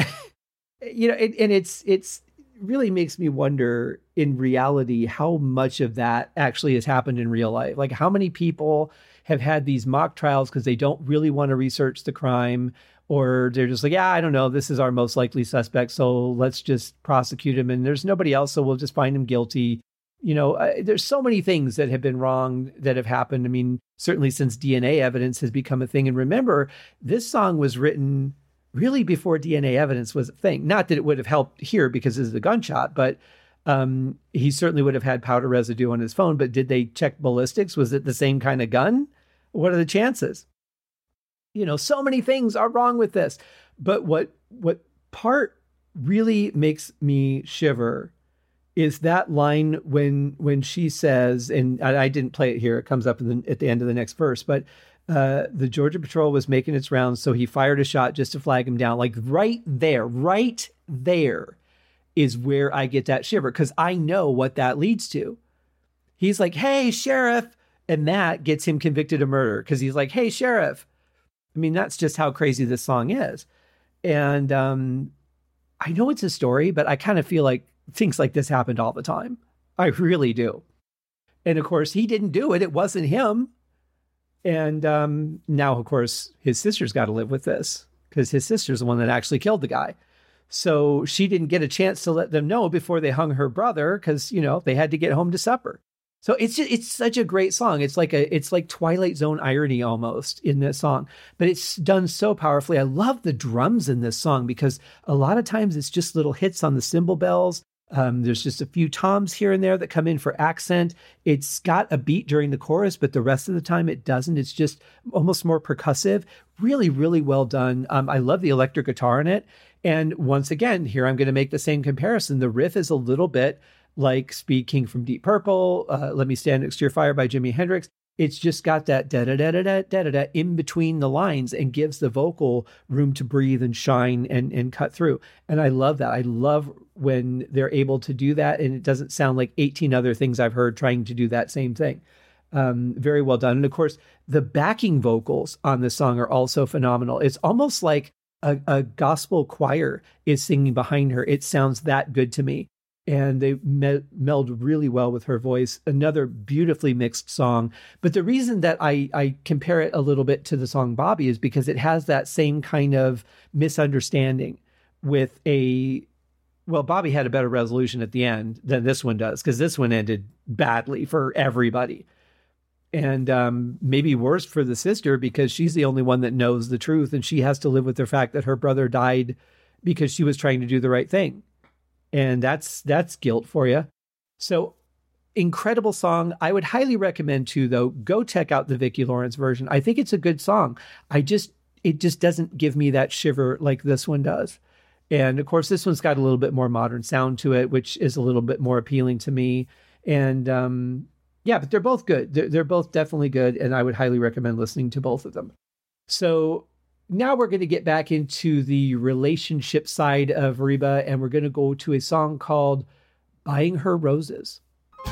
Speaker 1: you know, it, and it's, it's, really makes me wonder in reality how much of that actually has happened in real life. Like how many people have had these mock trials because they don't really want to research the crime or they're just like, yeah, I don't know, this is our most likely suspect, so let's just prosecute him and there's nobody else, so we'll just find him guilty. You know, uh, there's so many things that have been wrong that have happened. I mean, certainly since DNA evidence has become a thing. And remember, this song was written really before DNA evidence was a thing. Not that it would have helped here because this is a gunshot, but um, he certainly would have had powder residue on his phone. But did they check ballistics? Was it the same kind of gun? What are the chances? You know, so many things are wrong with this. But what what part really makes me shiver is that line when when she says, and I, I didn't play it here. It comes up the, at the end of the next verse, but uh, the Georgia Patrol was making its rounds, so he fired a shot just to flag him down. Like right there, right there is where I get that shiver because I know what that leads to. He's like, hey, sheriff. And that gets him convicted of murder because he's like, hey, sheriff. I mean, that's just how crazy this song is. And um, I know it's a story, but I kind of feel like things like this happened all the time. I really do. And of course, he didn't do it, it wasn't him. And um, now, of course, his sister's got to live with this because his sister's the one that actually killed the guy. So she didn't get a chance to let them know before they hung her brother because, you know, they had to get home to supper. So it's just, it's such a great song. It's like a it's like Twilight Zone irony almost in this song, but it's done so powerfully. I love the drums in this song because a lot of times it's just little hits on the cymbal bells um, there's just a few toms here and there that come in for accent. It's got a beat during the chorus, but the rest of the time it doesn't. It's just almost more percussive. Really, really well done. Um, I love the electric guitar in it. And once again, here I'm going to make the same comparison. The riff is a little bit like Speed King from Deep Purple, uh, Let Me Stand Next to Your Fire by Jimi Hendrix. It's just got that da da da da da da da in between the lines and gives the vocal room to breathe and shine and and cut through. And I love that. I love when they're able to do that, and it doesn't sound like 18 other things I've heard trying to do that same thing. Um, very well done. And of course, the backing vocals on this song are also phenomenal. It's almost like a, a gospel choir is singing behind her. It sounds that good to me and they me- meld really well with her voice. Another beautifully mixed song. But the reason that I, I compare it a little bit to the song Bobby is because it has that same kind of misunderstanding with a. Well, Bobby had a better resolution at the end than this one does because this one ended badly for everybody. And um, maybe worse for the sister because she's the only one that knows the truth and she has to live with the fact that her brother died because she was trying to do the right thing and that's that's guilt for you. So incredible song. I would highly recommend too though go check out the Vicki Lawrence version. I think it's a good song. I just it just doesn't give me that shiver like this one does. And of course this one's got a little bit more modern sound to it which is a little bit more appealing to me and um yeah, but they're both good. They're, they're both definitely good and I would highly recommend listening to both of them. So now we're going to get back into the relationship side of Reba and we're going to go to a song called Buying Her Roses. I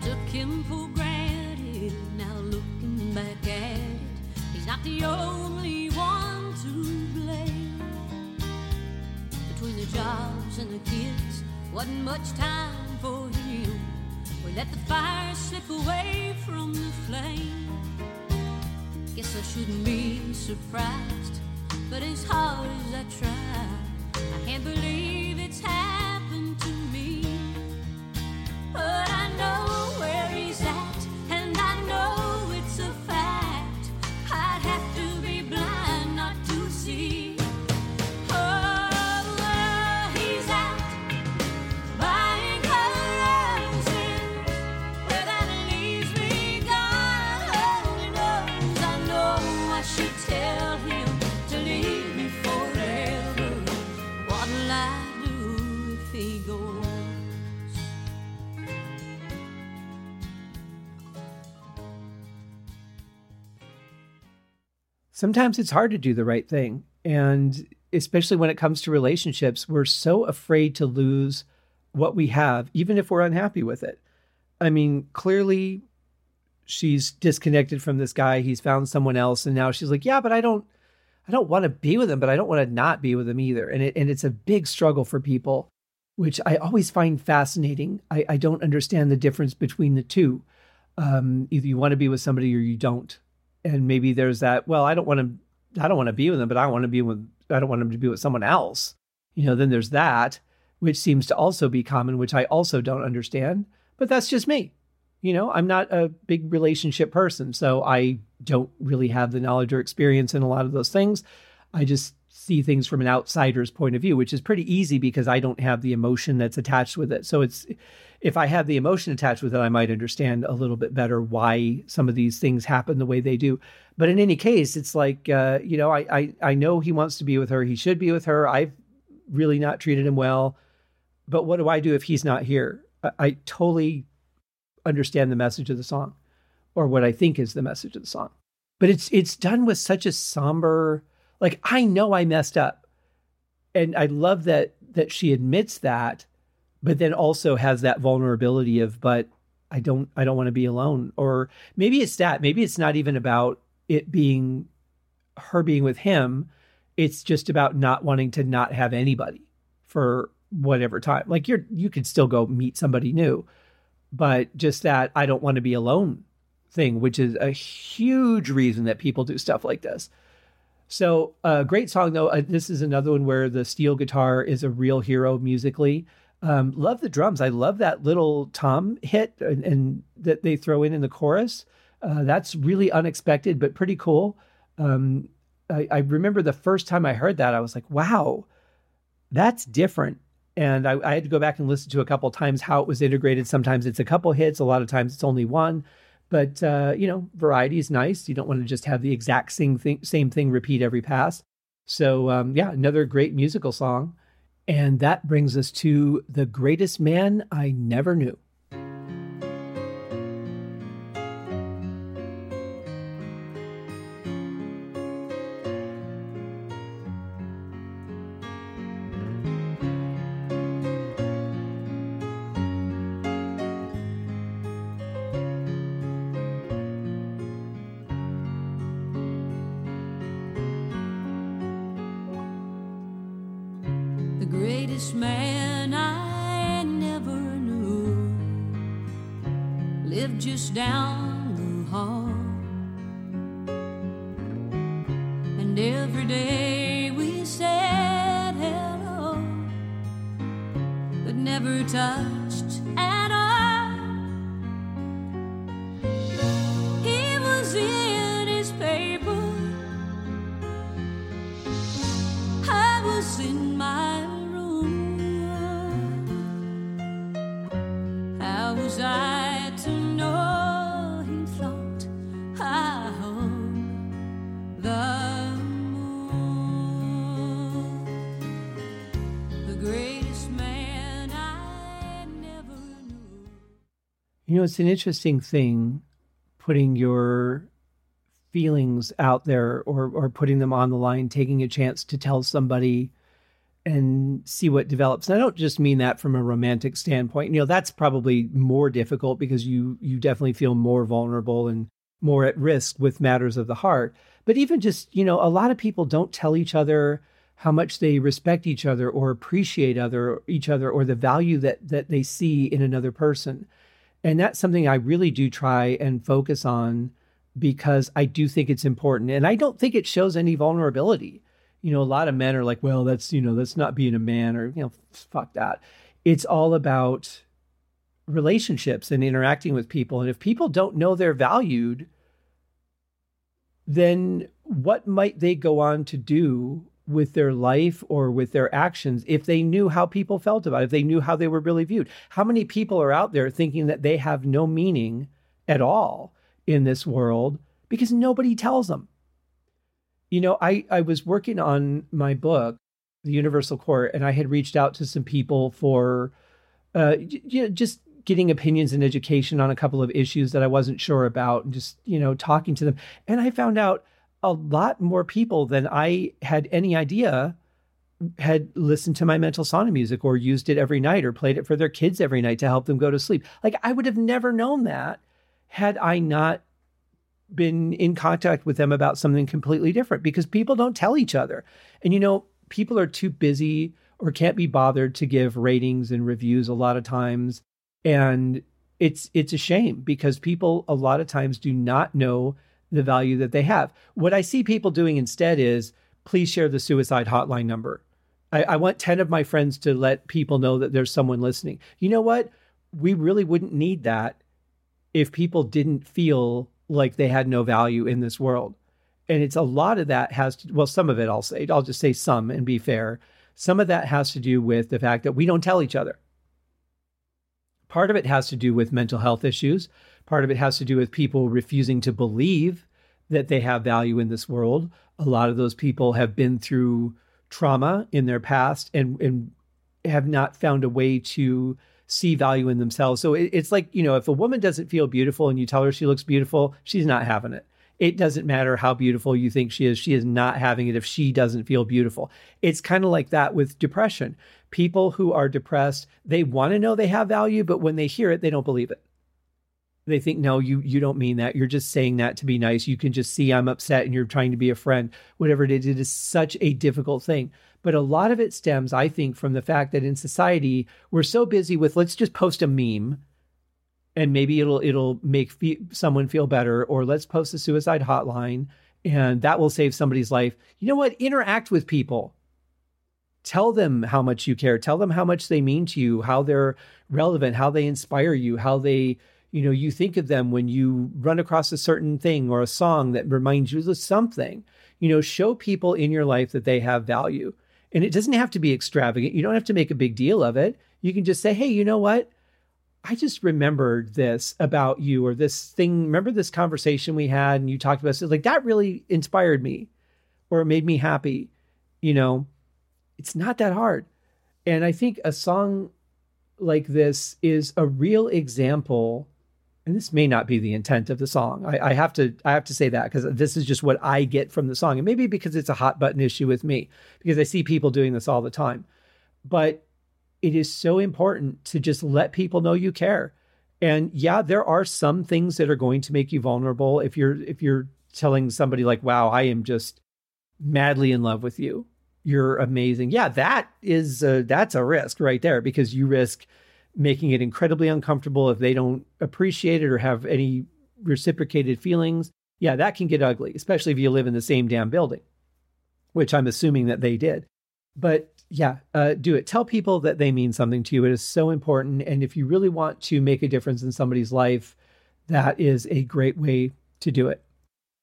Speaker 2: took him for granted. Now looking back at it, he's not the only one to blame. Between the jobs and the kids wasn't much time for him. We let the fire slip away from the flame. Guess I shouldn't be surprised. But as hard as I try, I can't believe it's happened
Speaker 1: sometimes it's hard to do the right thing. And especially when it comes to relationships, we're so afraid to lose what we have, even if we're unhappy with it. I mean, clearly she's disconnected from this guy. He's found someone else. And now she's like, yeah, but I don't, I don't want to be with him, but I don't want to not be with him either. And it, and it's a big struggle for people, which I always find fascinating. I, I don't understand the difference between the two. Um, either you want to be with somebody or you don't and maybe there's that well i don't want to i don't want to be with them but i want to be with i don't want them to be with someone else. You know then there's that which seems to also be common which i also don't understand but that's just me. You know i'm not a big relationship person so i don't really have the knowledge or experience in a lot of those things. I just see things from an outsider's point of view which is pretty easy because i don't have the emotion that's attached with it. So it's if I had the emotion attached with it, I might understand a little bit better why some of these things happen the way they do. But in any case, it's like uh, you know, I, I I know he wants to be with her. He should be with her. I've really not treated him well. But what do I do if he's not here? I, I totally understand the message of the song, or what I think is the message of the song. But it's it's done with such a somber, like I know I messed up, and I love that that she admits that but then also has that vulnerability of but i don't i don't want to be alone. Or maybe it's that maybe it's not even about it being her being with him. It's just about not wanting to not have anybody for whatever time. Like you're you could still go meet somebody new but just that i don't want to be alone thing which is a huge reason that people do stuff like this. So a uh, great song though. Uh, this is another one where the steel guitar is a real hero musically um, love the drums. I love that little tom hit and, and that they throw in in the chorus. Uh, that's really unexpected, but pretty cool. Um, I, I, remember the first time I heard that, I was like, wow, that's different. And I, I, had to go back and listen to a couple times how it was integrated. Sometimes it's a couple hits, a lot of times it's only one. But, uh, you know, variety is nice. You don't want to just have the exact same thing, same thing repeat every pass. So, um, yeah, another great musical song. And that brings us to The Greatest Man I Never Knew. You know, it's an interesting thing putting your feelings out there or or putting them on the line, taking a chance to tell somebody and see what develops. And I don't just mean that from a romantic standpoint. You know, that's probably more difficult because you you definitely feel more vulnerable and more at risk with matters of the heart. But even just, you know, a lot of people don't tell each other how much they respect each other or appreciate other each other or the value that that they see in another person. And that's something I really do try and focus on because I do think it's important. And I don't think it shows any vulnerability. You know, a lot of men are like, well, that's, you know, that's not being a man or, you know, fuck that. It's all about relationships and interacting with people. And if people don't know they're valued, then what might they go on to do with their life or with their actions if they knew how people felt about it, if they knew how they were really viewed? How many people are out there thinking that they have no meaning at all in this world because nobody tells them? You know, I, I was working on my book, The Universal Court, and I had reached out to some people for uh, you know, just getting opinions and education on a couple of issues that I wasn't sure about and just, you know, talking to them. And I found out a lot more people than I had any idea had listened to my mental sauna music or used it every night or played it for their kids every night to help them go to sleep. Like I would have never known that had I not been in contact with them about something completely different because people don't tell each other. And you know, people are too busy or can't be bothered to give ratings and reviews a lot of times and it's it's a shame because people a lot of times do not know the value that they have. What I see people doing instead is please share the suicide hotline number. I, I want 10 of my friends to let people know that there's someone listening. You know what? We really wouldn't need that if people didn't feel like they had no value in this world. And it's a lot of that has to, well, some of it I'll say, I'll just say some and be fair. Some of that has to do with the fact that we don't tell each other. Part of it has to do with mental health issues. Part of it has to do with people refusing to believe that they have value in this world. A lot of those people have been through trauma in their past and, and have not found a way to see value in themselves. So it, it's like, you know, if a woman doesn't feel beautiful and you tell her she looks beautiful, she's not having it. It doesn't matter how beautiful you think she is, she is not having it if she doesn't feel beautiful. It's kind of like that with depression people who are depressed, they want to know they have value, but when they hear it, they don't believe it. They think, no, you you don't mean that. You're just saying that to be nice. You can just see I'm upset and you're trying to be a friend. Whatever it is, it is such a difficult thing. But a lot of it stems, I think, from the fact that in society, we're so busy with let's just post a meme and maybe it'll it'll make fe- someone feel better or let's post a suicide hotline and that will save somebody's life. You know what? Interact with people tell them how much you care tell them how much they mean to you how they're relevant how they inspire you how they you know you think of them when you run across a certain thing or a song that reminds you of something you know show people in your life that they have value. And it doesn't have to be extravagant. You don't have to make a big deal of it. You can just say hey you know what? I just remembered this about you or this thing. Remember this conversation we had and you talked about it like that really inspired me or made me happy you know? It's not that hard. And I think a song like this is a real example and this may not be the intent of the song. I, I have to I have to say that because this is just what I get from the song, and maybe because it's a hot button issue with me because I see people doing this all the time. But it is so important to just let people know you care. And yeah, there are some things that are going to make you vulnerable if you're if you're telling somebody like, "Wow, I am just madly in love with you." you're amazing. Yeah, that is a, that's a risk right there because you risk making it incredibly uncomfortable if they don't appreciate it or have any reciprocated feelings. Yeah, that can get ugly, especially if you live in the same damn building, which I'm assuming that they did. But yeah, uh, do it. Tell people that they mean something to you. It is so important. And if you really want to make a difference in somebody's life, that is a great way to do it.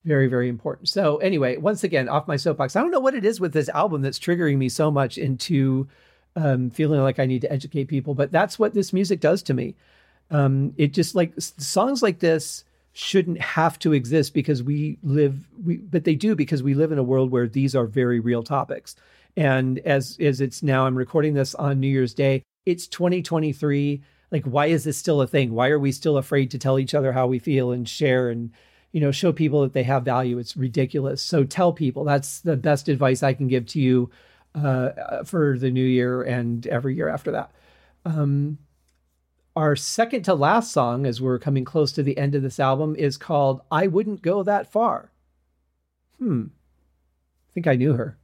Speaker 1: Very, very important. So, anyway, once again, off my soapbox. I don't know what it is with this album that's triggering me so much into um, feeling like I need to educate people, but that's what this music does to me. Um, it just like songs like this shouldn't have to exist because we live, we, but they do because we live in a world where these are very real topics. And as as it's now, I'm recording this on New Year's Day. It's 2023. Like, why is this still a thing? Why are we still afraid to tell each other how we feel and share and you know, show people that they have value. It's ridiculous. So tell people that's the best advice I can give to you uh, for the new year and every year after that. Um, our second to last song, as we're coming close to the end of this album, is called I Wouldn't Go That Far. Hmm. I think I knew her.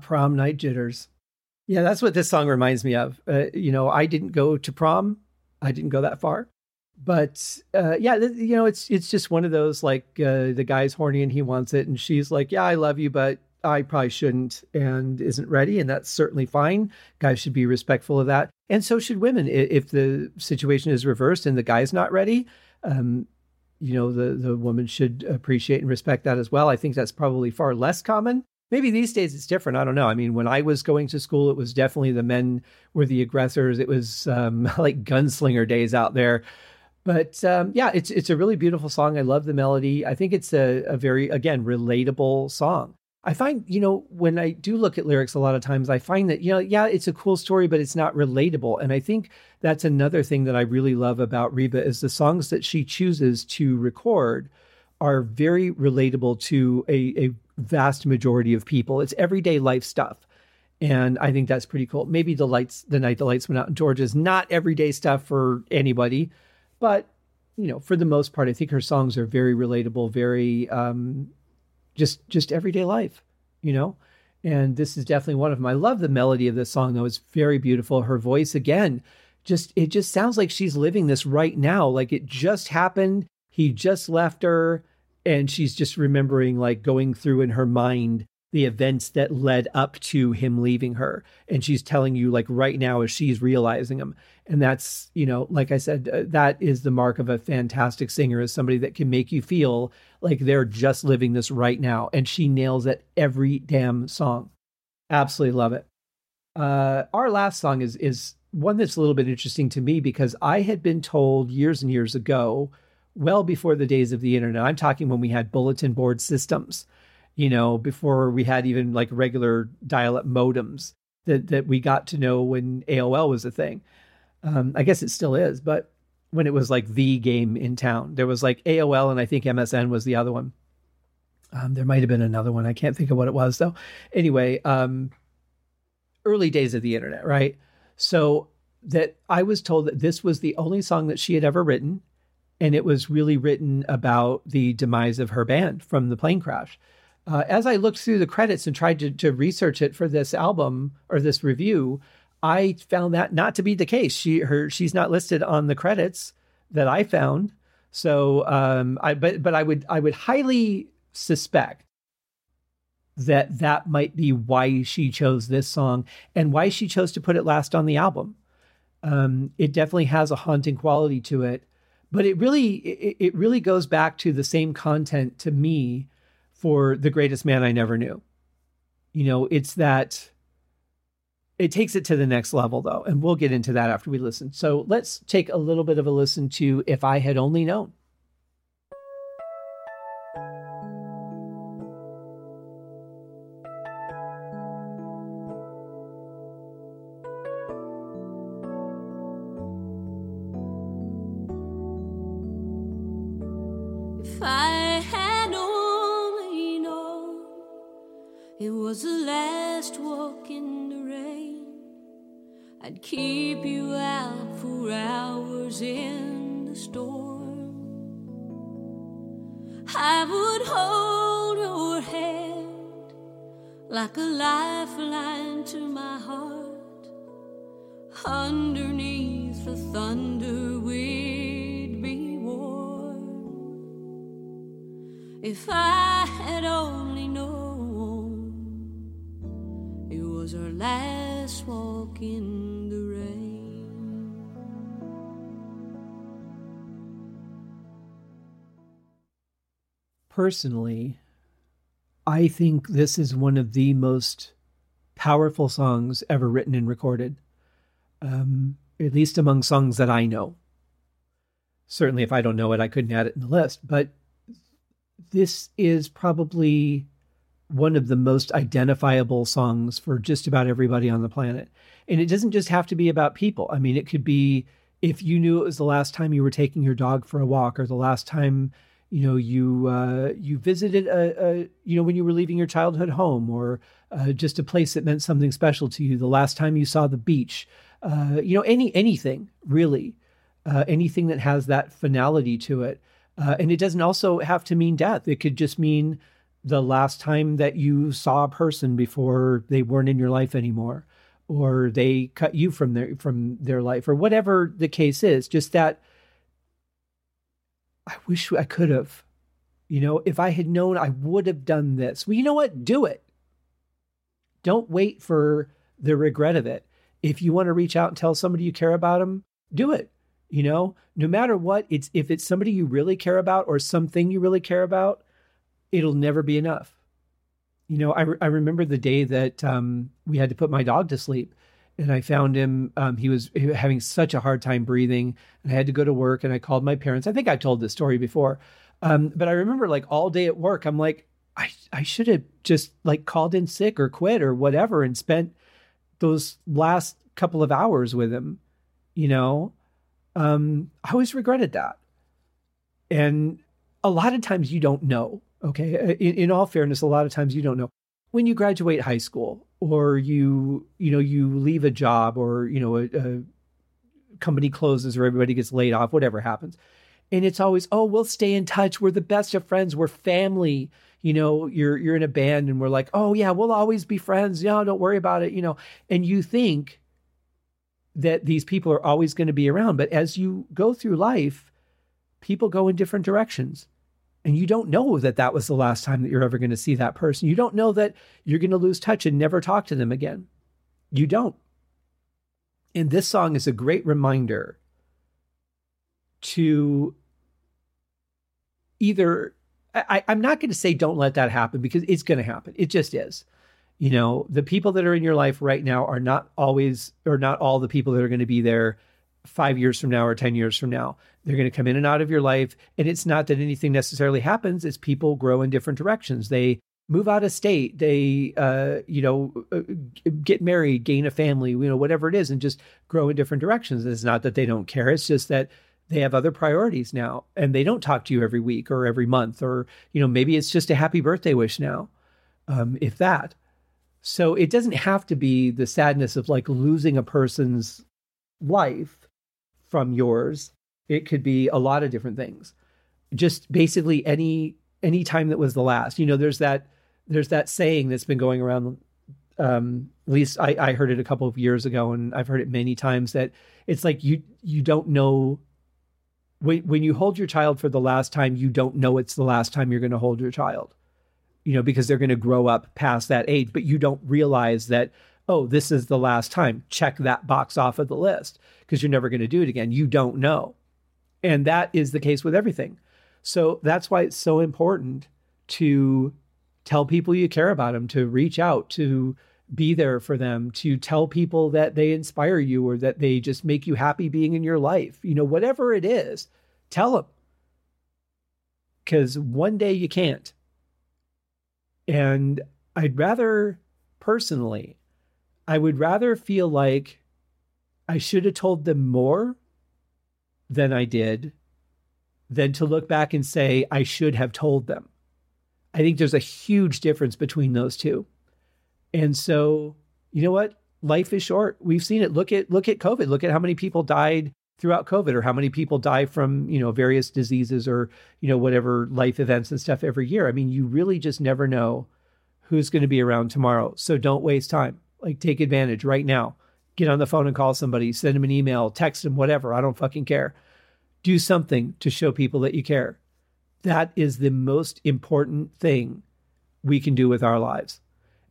Speaker 1: Prom night jitters. Yeah, that's what this song reminds me of. Uh, you know, I didn't go to prom. I didn't go that far. But uh, yeah, th- you know, it's it's just one of those like uh, the guy's horny and he wants it, and she's like, "Yeah, I love you, but I probably shouldn't," and isn't ready, and that's certainly fine. Guys should be respectful of that, and so should women. If the situation is reversed and the guy's not ready, um, you know, the the woman should appreciate and respect that as well. I think that's probably far less common maybe these days it's different. I don't know. I mean, when I was going to school, it was definitely the men were the aggressors. It was um, like gunslinger days out there. But um, yeah, it's it's a really beautiful song. I love the melody. I think it's a, a very again relatable song. I find, you know, when I do look at lyrics a lot of times, I find that, you know, yeah, it's a cool story, but it's not relatable. And I think that's another thing that I really love about Reba is the songs that she chooses to record are very relatable to a, a vast majority of people. It's everyday life stuff. And I think that's pretty cool. Maybe the lights, the night the lights went out in Georgia is not everyday stuff for anybody, but you know, for the most part, I think her songs are very relatable, very um, just just everyday life, you know. And this is definitely one of them. I love the melody of this song, though; it's very beautiful. Her voice, again, just it just sounds like she's living this right now, like it just happened. He just left her and she's just remembering like going through in her mind the events that led up to him leaving her. And she's telling you like right now as she's realizing them. And that's you know like i said uh, that is the mark of a fantastic singer is somebody that can make you feel like they're just living this right now. And she nails it every damn song. Absolutely love it. Uh our last song is is one that's a little bit interesting to me because i had been told years and years ago well before the days of the internet. I'm talking when we had bulletin board systems, you know, before we had even like regular dial up modems that, that we got to know when AOL was a thing. Um, I guess it still is, but when it was like the game in town, there was like AOL and I think MSN was the other one. Um, there might have been another one. I can't think of what it was though. Anyway, um, early days of the internet, right? So that I was told that this was the only song that she had ever written and it was really written about the demise of her band from the plane crash. Uh, as I looked through the credits and tried to, to research it for this album or this review, I found that not to be the case. She her she's not listed on the credits that I found. So um, I but but I would I would highly suspect that that might be why she chose this song and why she chose to put it last on the album. Um, it definitely has a haunting quality to it but it really it, it really goes back to the same content to me for the greatest man I never knew. You know, it's that it takes it to the next level though, and we'll get into that after we listen. So let's take a little bit of a listen to If I Had Only Known.
Speaker 2: In the storm. I would hold your hand like a lifeline to my heart. Underneath the thunder, we'd be warm. If I had only known it was our last walk in.
Speaker 1: Personally, I think this is one of the most powerful songs ever written and recorded, um, at least among songs that I know. Certainly, if I don't know it, I couldn't add it in the list. But this is probably one of the most identifiable songs for just about everybody on the planet. And it doesn't just have to be about people. I mean, it could be if you knew it was the last time you were taking your dog for a walk or the last time you know you uh, you visited a, a, you know when you were leaving your childhood home or uh, just a place that meant something special to you the last time you saw the beach uh, you know any anything really uh, anything that has that finality to it. Uh, and it doesn't also have to mean death. It could just mean the last time that you saw a person before they weren't in your life anymore or they cut you from their from their life or whatever the case is. Just that i wish i could have. You know if i had known i would have done this. Well you know what? Do it. Don't wait for the regret of it. If you want to reach out and tell somebody you care about them do it you know? No matter what it's if it's somebody you really care about or something you really care about it'll never be enough. You know i, re- I remember the day that um, we had to put my dog to sleep and i found him um, he was having such a hard time breathing and i had to go to work and i called my parents i think i told this story before um, but i remember like all day at work i'm like I, I should have just like called in sick or quit or whatever and spent those last couple of hours with him you know um, I always regretted that. And a lot of times you don't know. Okay. Uh, in, in, all fairness, a lot of times you don't know. When you graduate high school or you, you know, you leave a job or, you know, a, a company closes or everybody gets laid off, whatever happens. And it's always, oh, we'll stay in touch. We're the best of friends. We're family. You know, you're you're in a band and we're like, oh yeah, we'll always be friends. Yeah, don't worry about it. You know, and you think that these people are always going to be around. But as you go through life, people go in different directions. And you don't know that that was the last time that you're ever going to see that person. You don't know that you're going to lose touch and never talk to them again. You don't. And this song is a great reminder to either, I, am not going to say don't let that happen because it's going to happen. It just is you know, the people that are in your life right now are not always or not all the people that are going to be there five years from now or 10 years from now. They're going to come in and out of your life. And it's not that anything necessarily happens, it's people grow in different directions. They move out of state, they, uh, you know, uh, get married, gain a family, you know, whatever it is, and just grow in different directions. It's not that they don't care, it's just that they have other priorities now and they don't talk to you every week or every month or you know maybe it's just a happy birthday wish now um, if that so it doesn't have to be the sadness of like losing a person's life from yours. It could be a lot of different things. Just basically any any time that was the last. You know, there's that there's that saying that's been going around um, at least I, I heard it a couple of years ago and I've heard it many times that it's like you you don't know when when you hold your child for the last time, you don't know it's the last time you're going to hold your child you know, because they're going to grow up past that age, but you don't realize that, oh, this is the last time. Check that box off of the list because you're never going to do it again. You don't know. And that is the case with everything. So that's why it's so important to tell people you care about them, to reach out, to be there for them, to tell people that they inspire you or that they just make you happy being in your life. You know, whatever it is, tell them. Because one day you can't. And I'd rather, personally, I would rather feel like I should have told them more than I did than to look back and say I should have told them. I think there's a huge difference between those two. And so, you know what? Life is short. We've seen it. Look at look at COVID. Look at how many people died throughout COVID or how many people die from, you know, various diseases or, you know, whatever life events and stuff every year. I mean, you really just never know who's going to be around tomorrow. So don't waste time. Like take advantage right now. Get on the phone and call somebody, send them an email, text them, whatever. I don't fucking care. Do something to show people that you care. That is the most important thing we can do with our lives.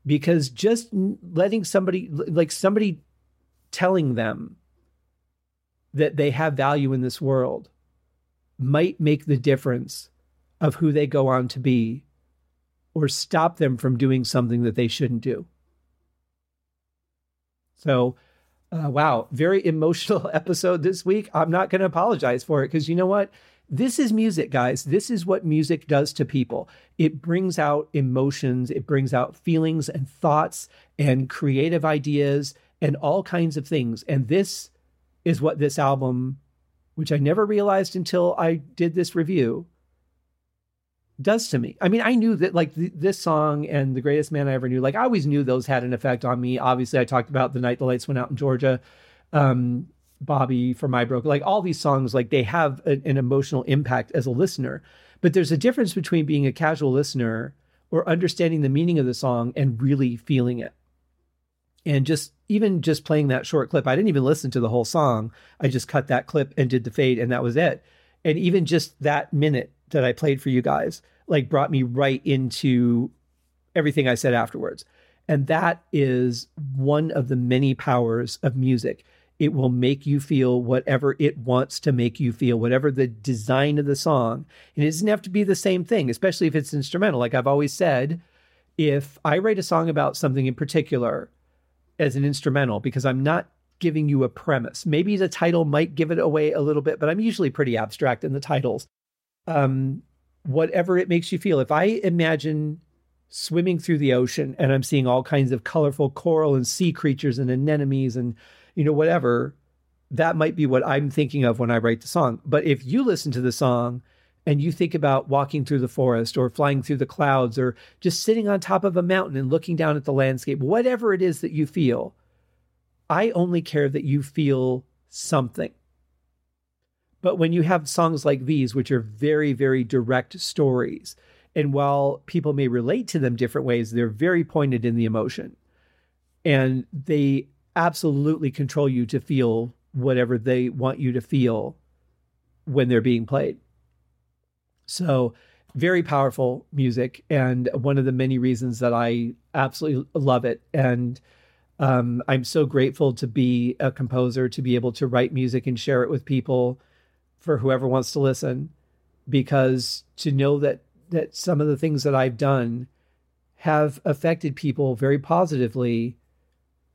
Speaker 1: Because just letting somebody, like somebody telling them that they have value in this world might make the difference of who they go on to be or stop them from doing something that they shouldn't do. So, uh, wow, very emotional episode this week. I'm not going to apologize for it because you know what? This is music, guys. This is what music does to people. It brings out emotions, it brings out feelings and thoughts and creative ideas and all kinds of things. And this is what this album, which I never realized until I did this review, does to me. I mean, I knew that like th- this song and The Greatest Man I Ever Knew, like I always knew those had an effect on me. Obviously, I talked about The Night the Lights Went Out in Georgia, um, Bobby for My Broke, like all these songs, like they have a, an emotional impact as a listener. But there's a difference between being a casual listener or understanding the meaning of the song and really feeling it. And just even just playing that short clip, I didn't even listen to the whole song. I just cut that clip and did the fade, and that was it. And even just that minute that I played for you guys, like brought me right into everything I said afterwards. And that is one of the many powers of music. It will make you feel whatever it wants to make you feel, whatever the design of the song. And it doesn't have to be the same thing, especially if it's instrumental. Like I've always said, if I write a song about something in particular as an instrumental, because I'm not giving you a premise, maybe the title might give it away a little bit, but I'm usually pretty abstract in the titles. Um, whatever it makes you feel. If I imagine swimming through the ocean and I'm seeing all kinds of colorful coral and sea creatures and anemones and, you know, whatever, that might be what I'm thinking of when I write the song. But if you listen to the song and you think about walking through the forest or flying through the clouds or just sitting on top of a mountain and looking down at the landscape, whatever it is that you feel, I only care that you feel something. But when you have songs like these, which are very, very direct stories, and while people may relate to them different ways, they're very pointed in the emotion. And they absolutely control you to feel whatever they want you to feel when they're being played. So, very powerful music, and one of the many reasons that I absolutely love it. And um, I'm so grateful to be a composer, to be able to write music and share it with people for whoever wants to listen, because to know that that some of the things that I've done have affected people very positively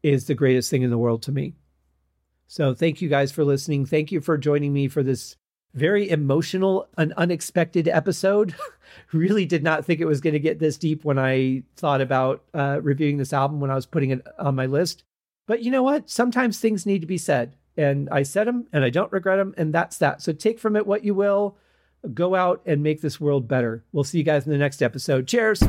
Speaker 1: is the greatest thing in the world to me. So thank you guys for listening. Thank you for joining me for this very emotional and unexpected episode. really did not think it was going to get this deep when I thought about uh, reviewing this album when I was putting it on my list. But you know what? Sometimes things need to be said. And I said them and I don't regret them. And that's that. So take from it what you will go out and make this world better. We'll see you guys in the next episode. Cheers.